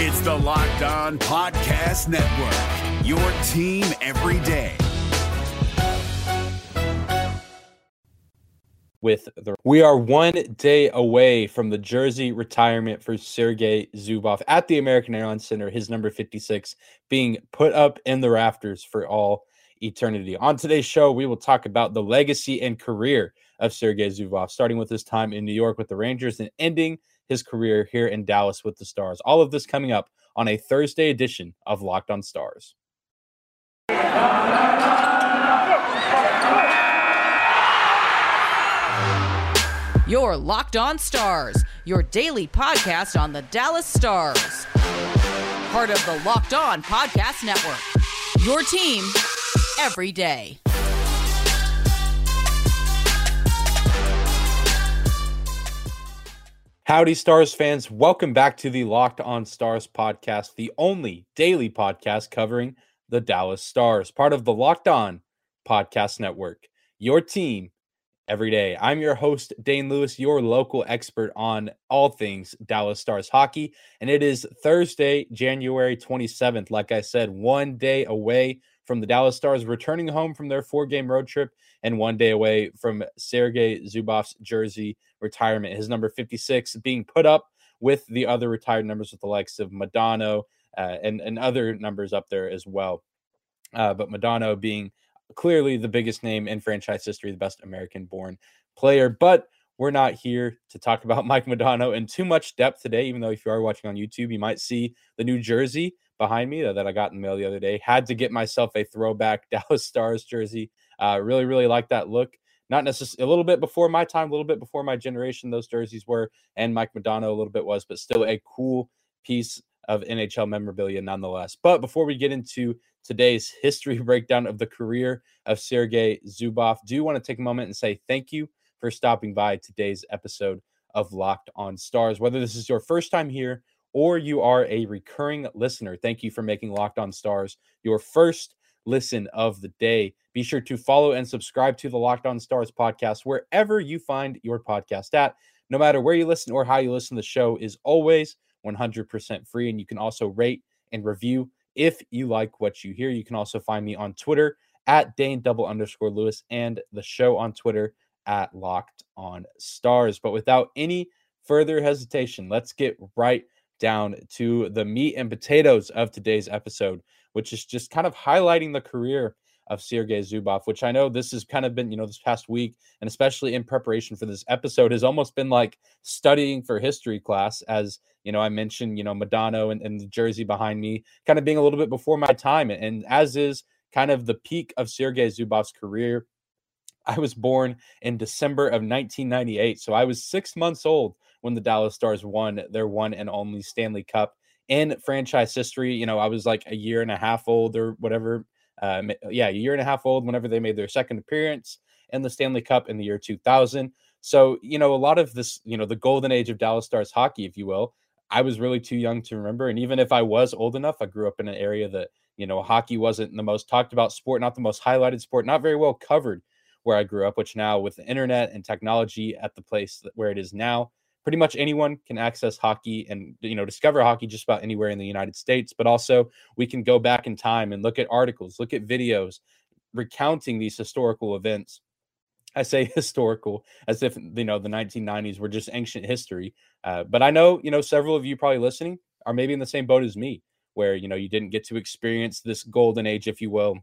It's the Locked On Podcast Network, your team every day. With the we are one day away from the jersey retirement for Sergei Zubov at the American Airlines Center, his number 56 being put up in the rafters for all eternity. On today's show, we will talk about the legacy and career of Sergei Zubov, starting with his time in New York with the Rangers and ending his career here in Dallas with the Stars. All of this coming up on a Thursday edition of Locked on Stars. Your Locked On Stars, your daily podcast on the Dallas Stars. Part of the Locked On Podcast Network. Your team every day. Howdy, Stars fans. Welcome back to the Locked On Stars podcast, the only daily podcast covering the Dallas Stars, part of the Locked On Podcast Network. Your team every day. I'm your host, Dane Lewis, your local expert on all things Dallas Stars hockey. And it is Thursday, January 27th. Like I said, one day away from the Dallas Stars returning home from their four game road trip and one day away from Sergei Zubov's jersey retirement. His number 56 being put up with the other retired numbers with the likes of Modano uh, and, and other numbers up there as well. Uh, but Modano being clearly the biggest name in franchise history, the best American born player. But we're not here to talk about Mike Modano in too much depth today, even though if you are watching on YouTube, you might see the new jersey behind me that I got in the mail the other day. Had to get myself a throwback Dallas Stars jersey. Uh, really, really like that look. Not necessarily a little bit before my time, a little bit before my generation, those jerseys were, and Mike Modano a little bit was, but still a cool piece of NHL memorabilia nonetheless. But before we get into today's history breakdown of the career of Sergei Zubov, do want to take a moment and say thank you for stopping by today's episode of Locked on Stars. Whether this is your first time here or you are a recurring listener, thank you for making Locked on Stars your first listen of the day. Be sure to follow and subscribe to the Locked on Stars podcast wherever you find your podcast at. No matter where you listen or how you listen, the show is always 100% free. And you can also rate and review if you like what you hear. You can also find me on Twitter at Dane double underscore Lewis and the show on Twitter at Locked on Stars. But without any further hesitation, let's get right down to the meat and potatoes of today's episode, which is just kind of highlighting the career of Sergei Zubov, which I know this has kind of been, you know, this past week, and especially in preparation for this episode, has almost been like studying for history class. As you know, I mentioned, you know, Modano and, and the jersey behind me, kind of being a little bit before my time, and as is kind of the peak of Sergei Zubov's career. I was born in December of 1998, so I was six months old when the Dallas Stars won their one and only Stanley Cup in franchise history. You know, I was like a year and a half old or whatever uh, yeah, a year and a half old whenever they made their second appearance in the Stanley Cup in the year 2000. So, you know, a lot of this, you know, the golden age of Dallas Stars hockey, if you will, I was really too young to remember. And even if I was old enough, I grew up in an area that, you know, hockey wasn't the most talked about sport, not the most highlighted sport, not very well covered where I grew up, which now with the internet and technology at the place where it is now, pretty much anyone can access hockey and you know discover hockey just about anywhere in the United States. But also we can go back in time and look at articles, look at videos recounting these historical events. I say historical as if you know the 1990s were just ancient history. Uh, but I know you know several of you probably listening are maybe in the same boat as me, where you know you didn't get to experience this golden age, if you will,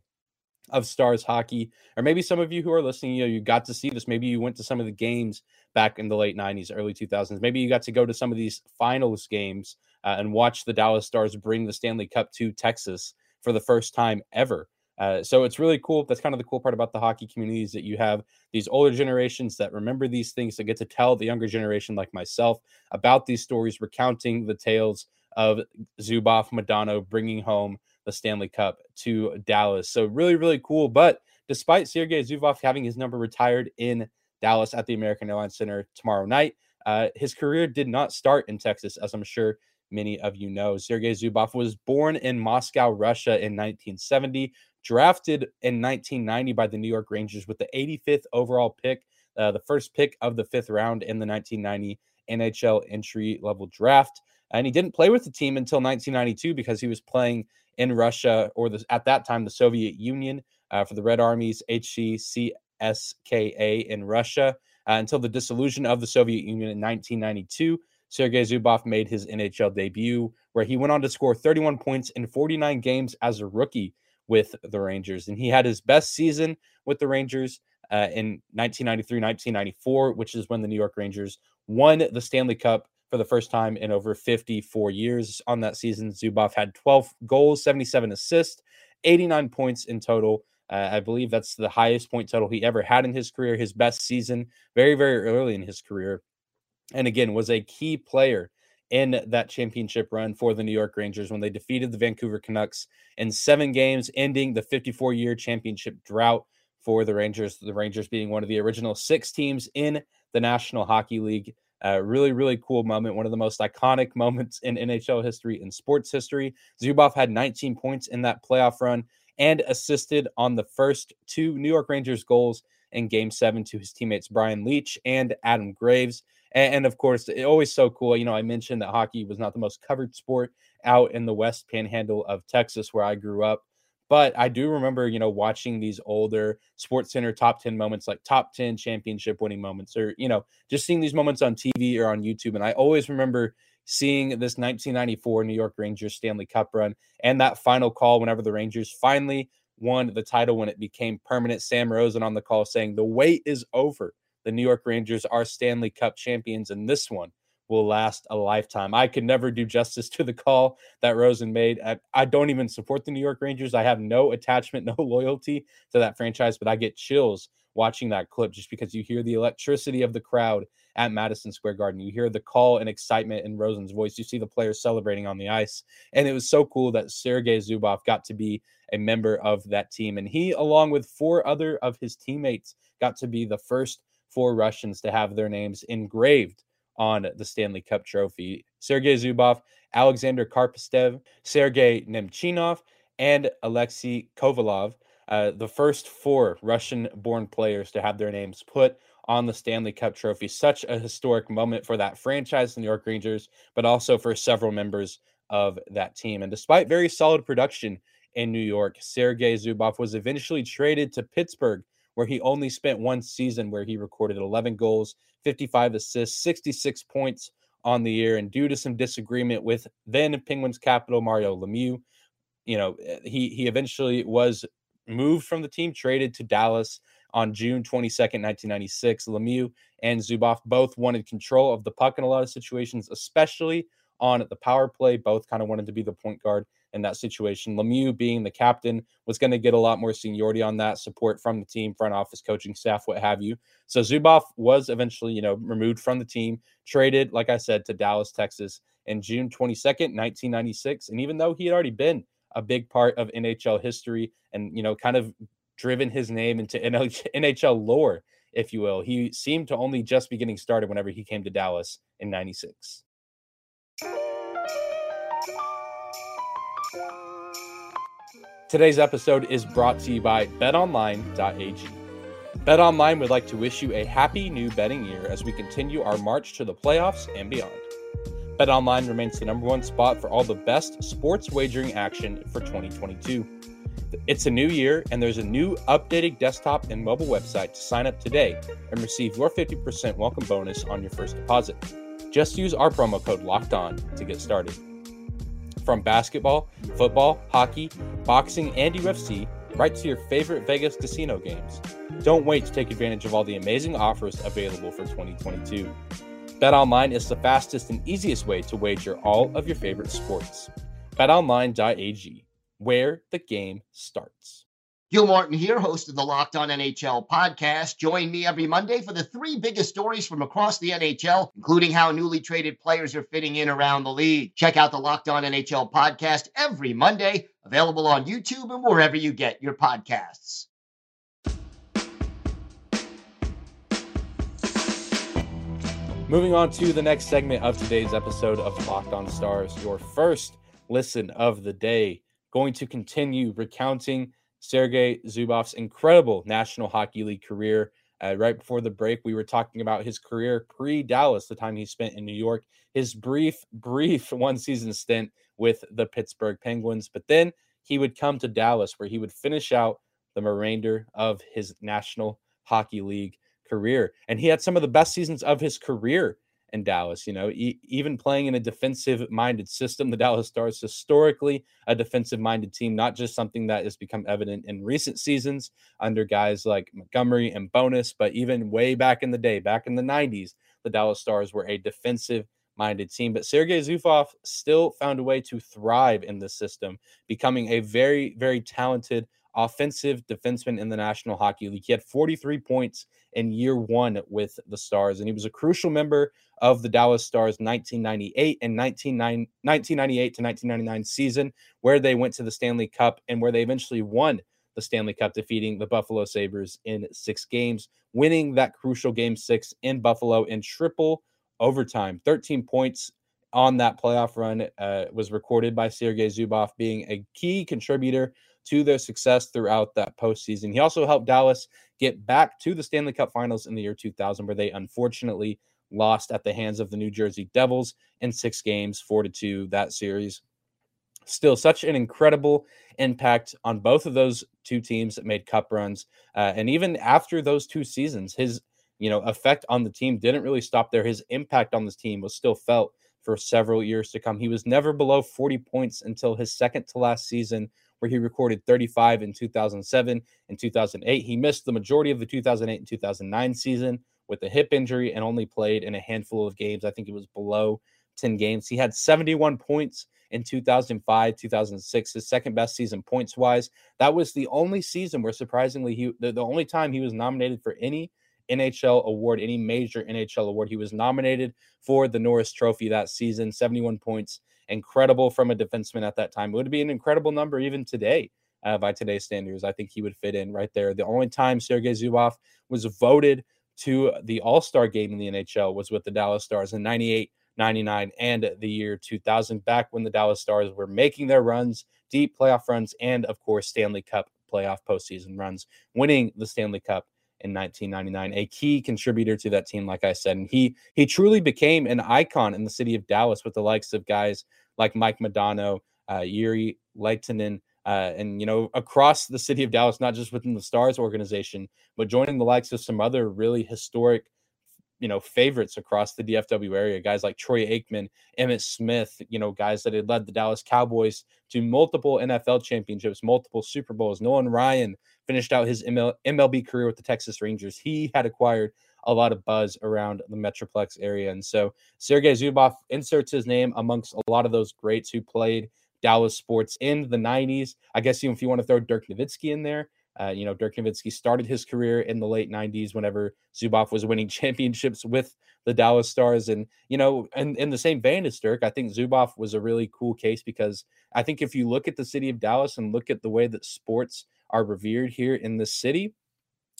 of Stars hockey, or maybe some of you who are listening, you know, you got to see this. Maybe you went to some of the games back in the late 90s, early 2000s. Maybe you got to go to some of these finals games uh, and watch the Dallas Stars bring the Stanley Cup to Texas for the first time ever. Uh, so it's really cool. That's kind of the cool part about the hockey community is that you have these older generations that remember these things that get to tell the younger generation, like myself, about these stories, recounting the tales of Zubov Modano bringing home the Stanley Cup to Dallas. So really, really cool. But despite Sergei Zubov having his number retired in Dallas at the American Airlines Center tomorrow night, uh, his career did not start in Texas, as I'm sure many of you know. Sergei Zubov was born in Moscow, Russia in 1970, drafted in 1990 by the New York Rangers with the 85th overall pick, uh, the first pick of the fifth round in the 1990 NHL entry level draft. And he didn't play with the team until 1992 because he was playing in Russia or the, at that time the Soviet Union uh, for the Red Army's HCCSKA in Russia uh, until the dissolution of the Soviet Union in 1992. Sergei Zubov made his NHL debut, where he went on to score 31 points in 49 games as a rookie with the Rangers. And he had his best season with the Rangers uh, in 1993 1994, which is when the New York Rangers won the Stanley Cup for the first time in over 54 years. On that season, Zubov had 12 goals, 77 assists, 89 points in total. Uh, I believe that's the highest point total he ever had in his career, his best season, very, very early in his career. And again, was a key player in that championship run for the New York Rangers when they defeated the Vancouver Canucks in seven games, ending the 54 year championship drought for the Rangers. The Rangers being one of the original six teams in the National Hockey League. Uh, really, really cool moment. One of the most iconic moments in NHL history and sports history. Zubov had 19 points in that playoff run and assisted on the first two New York Rangers goals in game seven to his teammates Brian Leetch and Adam Graves. And, and of course, it always so cool. You know, I mentioned that hockey was not the most covered sport out in the West Panhandle of Texas, where I grew up. But I do remember, you know, watching these older Sports Center top 10 moments, like top 10 championship winning moments, or, you know, just seeing these moments on TV or on YouTube. And I always remember seeing this 1994 New York Rangers Stanley Cup run and that final call whenever the Rangers finally won the title when it became permanent. Sam Rosen on the call saying, The wait is over. The New York Rangers are Stanley Cup champions, and this one will last a lifetime. I could never do justice to the call that Rosen made. I, I, don't even support the New York Rangers. I have no attachment, no loyalty to that franchise, but I get chills watching that clip just because you hear the electricity of the crowd at Madison Square Garden. You hear the call and excitement in Rosen's voice. You see the players celebrating on the ice. And it was so cool that Sergei Zubov got to be a member of that team. And he, along with four other of his teammates, got to be the first four Russians to have their names engraved on the Stanley Cup trophy. Sergei Zubov, Alexander Karpovtsev, Sergei Nemchinov, and Alexei Kovalov, uh, the first four Russian born players to have their names put on the Stanley Cup trophy. Such a historic moment for that franchise, the New York Rangers, but also for several members of that team. And despite very solid production in New York, Sergei Zubov was eventually traded to Pittsburgh where he only spent one season where he recorded 11 goals, 55 assists, 66 points on the year. And due to some disagreement with then Penguins capital Mario Lemieux, you know, eh, he he eventually was moved from the team, traded to Dallas on June 22nd, 1996. Lemieux and Zubov both wanted control of the puck in a lot of situations, especially on the power play. Both kind of wanted to be the point guard in that situation. Lemieux, being the captain, was going to get a lot more seniority on that support from the team, front office, coaching staff, what have you. So Zubov was eventually, you know, removed from the team, traded, like I said, to Dallas, Texas in June 22nd, 1996. And even though he had already been a big part of NHL history and, you know, kind of driven his name into NHL lore, if you will, he seemed to only just be getting started whenever he came to Dallas in 96. Today's episode is brought to you by betonline.ag. BetOnline would like to wish you a happy new betting year as we continue our march to the playoffs and beyond. BetOnline remains the number one spot for all the best sports wagering action for 2022. It's a new year, and there's a new updated desktop and mobile website to sign up today and receive your 50% welcome bonus on your first deposit. Just use our promo code LOCKED ON to get started. From basketball, football, hockey, boxing, and UFC, right to your favorite Vegas casino games. Don't wait to take advantage of all the amazing offers available for 2022. BetOnline is the fastest and easiest way to wager all of your favorite sports. BetOnline.ag, where the game starts. Gil Martin here, host of the Locked On NHL podcast. Join me every Monday for the three biggest stories from across the NHL, including how newly traded players are fitting in around the league. Check out the Locked On NHL podcast every Monday, available on YouTube and wherever you get your podcasts. Moving on to the next segment of today's episode of Locked On Stars, your first listen of the day. Going to continue recounting Sergei Zubov's incredible National Hockey League career. Uh, right before the break, we were talking about his career pre Dallas, the time he spent in New York, his brief, brief one season stint with the Pittsburgh Penguins. But then he would come to Dallas, where he would finish out the remainder of his National Hockey League career. And he had some of the best seasons of his career in Dallas. You know, e- even playing in a defensive minded system, the Dallas Stars historically a defensive minded team, not just something that has become evident in recent seasons under guys like Montgomery and Bowness, but even way back in the day, back in the 90s, the Dallas Stars were a defensive minded team. But Sergei Zubov still found a way to thrive in this system, becoming a very, very talented offensive defenseman in the National Hockey League. He had 43 points in year one with the Stars, and he was a crucial member of the Dallas Stars 1998 and 1998 to 1999 season, where they went to the Stanley Cup and where they eventually won the Stanley Cup, defeating the Buffalo Sabres in six games, winning that crucial game six in Buffalo in triple overtime. 13 points on that playoff run uh, was recorded by Sergei Zubov, being a key contributor to their success throughout that postseason. He also helped Dallas get back to the Stanley Cup Finals in the year 2000, where they unfortunately lost at the hands of the New Jersey Devils in six games, four to two that series. Still, such an incredible impact on both of those two teams that made cup runs. Uh, and even after those two seasons, his you know effect on the team didn't really stop there. His impact on this team was still felt for several years to come. He was never below 40 points until his second to last season where he recorded 35 in 2007 and 2008. He missed the majority of the 2008 and 2009 season with a hip injury and only played in a handful of games. I think it was below 10 games. He had 71 points in 2005, 2006, his second best season points wise. That was the only season where surprisingly he the, the only time he was nominated for any NHL award, any major NHL award. He was nominated for the Norris Trophy that season, 71 points. Incredible from a defenseman at that time. It would be an incredible number even today uh, by today's standards. I think he would fit in right there. The only time Sergei Zubov was voted to the All Star game in the NHL was with the Dallas Stars in 98, 99, and the year 2000, back when the Dallas Stars were making their runs, deep playoff runs, and of course, Stanley Cup playoff postseason runs, winning the Stanley Cup in 1999 a key contributor to that team like i said and he he truly became an icon in the city of dallas with the likes of guys like mike modano uh, Jere Lehtinen, uh, and you know across the city of Dallas, not just within the Stars organization, but joining the likes of some other really historic, you know, favorites across the DFW area. Guys like Troy Aikman, Emmitt Smith, you know, guys that had led the Dallas Cowboys to multiple NFL championships, multiple Super Bowls. Nolan Ryan finished out his ML- MLB career with the Texas Rangers. He had acquired a lot of buzz around the Metroplex area. And so Sergei Zubov inserts his name amongst a lot of those greats who played Dallas sports in the 90s. I guess even if you want to throw Dirk Nowitzki in there, uh, you know, Dirk Nowitzki started his career in the late 90s whenever Zubov was winning championships with the Dallas Stars. And, you know, and in the same vein as Dirk, I think Zubov was a really cool case because I think if you look at the city of Dallas and look at the way that sports are revered here in this city,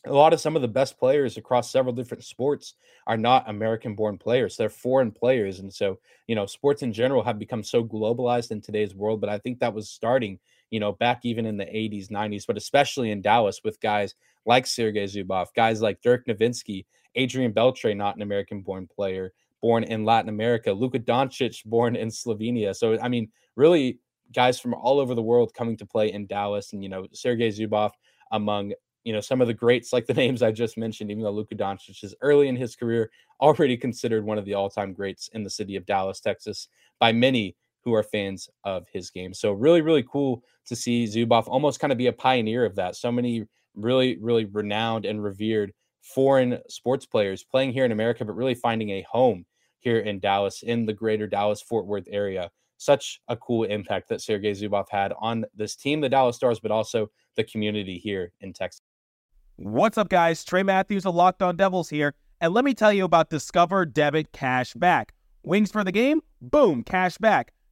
a lot of some of the best players across several different sports are not American born players. They're foreign players. And so, you know, sports in general have become so globalized in today's world. But I think that was starting, you know, back even in the 80s, 90s, but especially in Dallas with guys like Sergei Zubov, guys like Dirk Nowitzki, Adrian Beltre, not an American born player, born in Latin America, Luka Doncic, born in Slovenia. So, I mean, really guys from all over the world coming to play in Dallas. And, you know, Sergei Zubov among you know, some of the greats like the names I just mentioned, even though Luka Doncic is early in his career, already considered one of the all-time greats in the city of Dallas, Texas, by many who are fans of his game. So really, really cool to see Zubov almost kind of be a pioneer of that. So many really, really renowned and revered foreign sports players playing here in America, but really finding a home here in Dallas, in the greater Dallas Fort Worth area. Such a cool impact that Sergei Zubov had on this team, the Dallas Stars, but also the community here in Texas. What's up, guys? Trey Matthews of Locked On Devils here, and let me tell you about Discover Debit Cash Back. Wings for the game? Boom, cash back.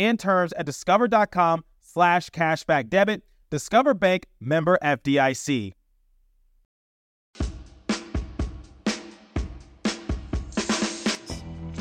and terms at discover.com slash cashback debit. Discover Bank member FDIC.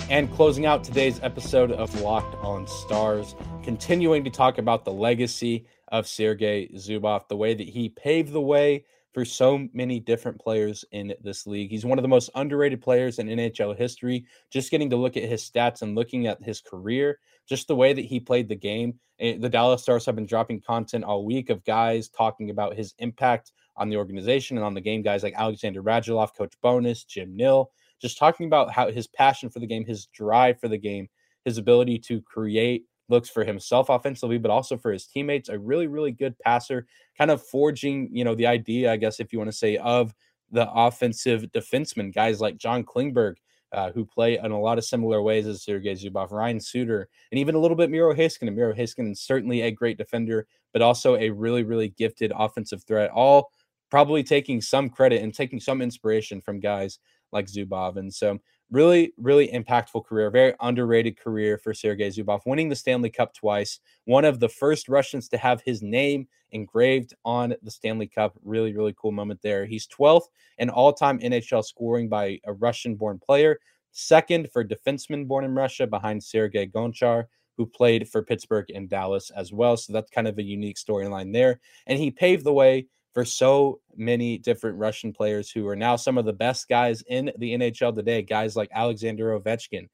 And closing out today's episode of Locked on Stars, continuing to talk about the legacy of Sergei Zubov, the way that he paved the way for so many different players in this league. He's one of the most underrated players in NHL history. Just getting to look at his stats and looking at his career, just the way that he played the game. Eh, the Dallas Stars have been dropping content all week of guys talking about his impact on the organization and on the game. Guys like Alexander Radulov, Coach Bowness, Jim Nill just talking about how his passion for the game, his drive for the game, his ability to create looks for himself offensively, but also for his teammates. A really, really good passer, kind of forging, you know, the idea, I guess, if you want to say, of the offensive defensemen, guys like John Klingberg, uh, who play in a lot of similar ways as Sergei Zubov, Ryan Suter, and even a little bit Miro Heiskanen. Miro Heiskanen is certainly a great defender, but also a really, really gifted offensive threat. All probably taking some credit and taking some inspiration from guys like Zubov. And so, really, really impactful career, very underrated career for Sergei Zubov, winning the Stanley Cup twice, one of the first Russians to have his name engraved on the Stanley Cup. Really, really cool moment there. He's 12th in all time NHL scoring by a Russian born player, second for defenseman born in Russia behind Sergei Gonchar. Who played for Pittsburgh and Dallas as well. So that's kind of a unique storyline there. And he paved the way for so many different Russian players who are now some of the best guys in the NHL today. Guys like Alexander Ovechkin,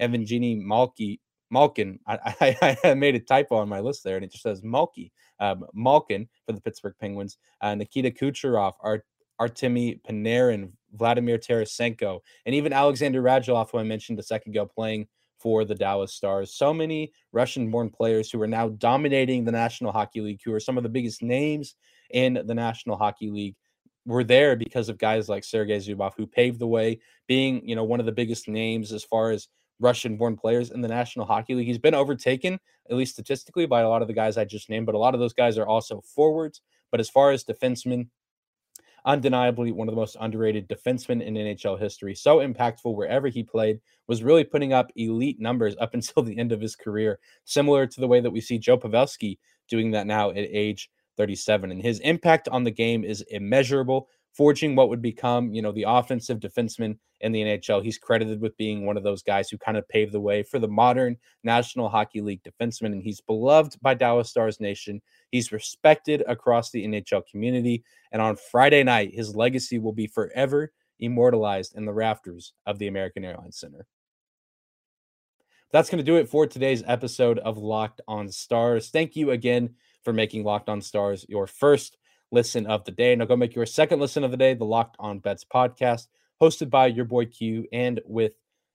Evgeny Malky, Malkin. I, I, I, made a typo on my list there, and it just says Malky. Um, Malkin for the Pittsburgh Penguins, uh, Nikita Kucherov, Art, Artemi Panarin, Vladimir Tarasenko, and even Alexander Radulov, who I mentioned a second ago, playing for the Dallas Stars. So many Russian born players who are now dominating the National Hockey League, who are some of the biggest names in the National Hockey League were there because of guys like Sergei Zubov, who paved the way, being you know one of the biggest names as far as Russian-born players in the National Hockey League. He's been overtaken, at least statistically, by a lot of the guys I just named, but a lot of those guys are also forwards. But as far as defensemen, undeniably one of the most underrated defensemen in NHL history. So impactful wherever he played, was really putting up elite numbers up until the end of his career, similar to the way that we see Joe Pavelski doing that now at age 37. And his impact on the game is immeasurable, forging what would become, you know, the offensive defenseman in the NHL. He's credited with being one of those guys who kind of paved the way for the modern National Hockey League defenseman. And he's beloved by Dallas Stars Nation. He's respected across the NHL community. And on Friday night, his legacy will be forever immortalized in the rafters of the American Airlines Center. That's going to do it for today's episode of Locked on Stars. Thank you again for making Locked On Stars your first listen of the day. Now go make your second listen of the day, the Locked On Bets podcast, hosted by your boy Q and with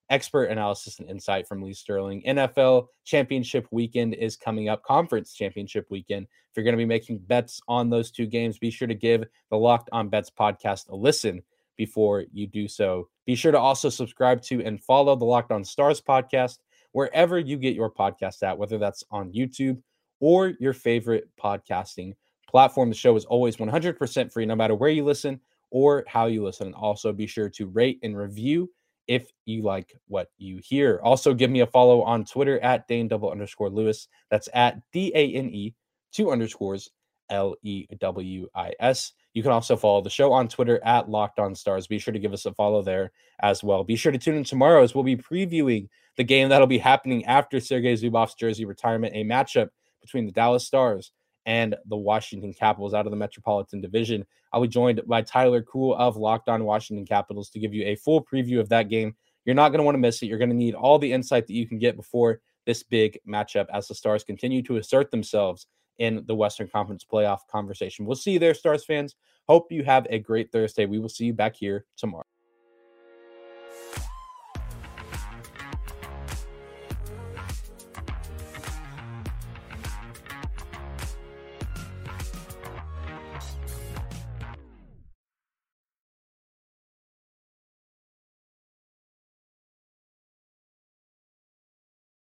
expert analysis and insight from Lee Sterling. NFL championship weekend is coming up, conference championship weekend. If you're going to be making bets on those two games, be sure to give the Locked On Bets podcast a listen before you do so. Be sure to also subscribe to and follow the Locked On Stars podcast wherever you get your podcast at, whether that's on YouTube or your favorite podcasting platform. The show is always 100% free, no matter where you listen or how you listen. And also be sure to rate and review if you like what you hear. Also, give me a follow on Twitter at Dane double underscore Lewis. That's at D A N E two underscores L E W I S. You can also follow the show on Twitter at Locked On Stars. Be sure to give us a follow there as well. Be sure to tune in tomorrow as we'll be previewing the game that'll be happening after Sergei Zubov's jersey retirement, a matchup between the Dallas Stars and the Washington Capitals out of the Metropolitan Division. I'll be joined by Tyler Cool of Locked On Washington Capitals to give you a full preview of that game. You're not going to want to miss it. You're going to need all the insight that you can get before this big matchup as the Stars continue to assert themselves in the Western Conference playoff conversation. We'll see you there, Stars fans. Hope you have a great Thursday. We will see you back here tomorrow.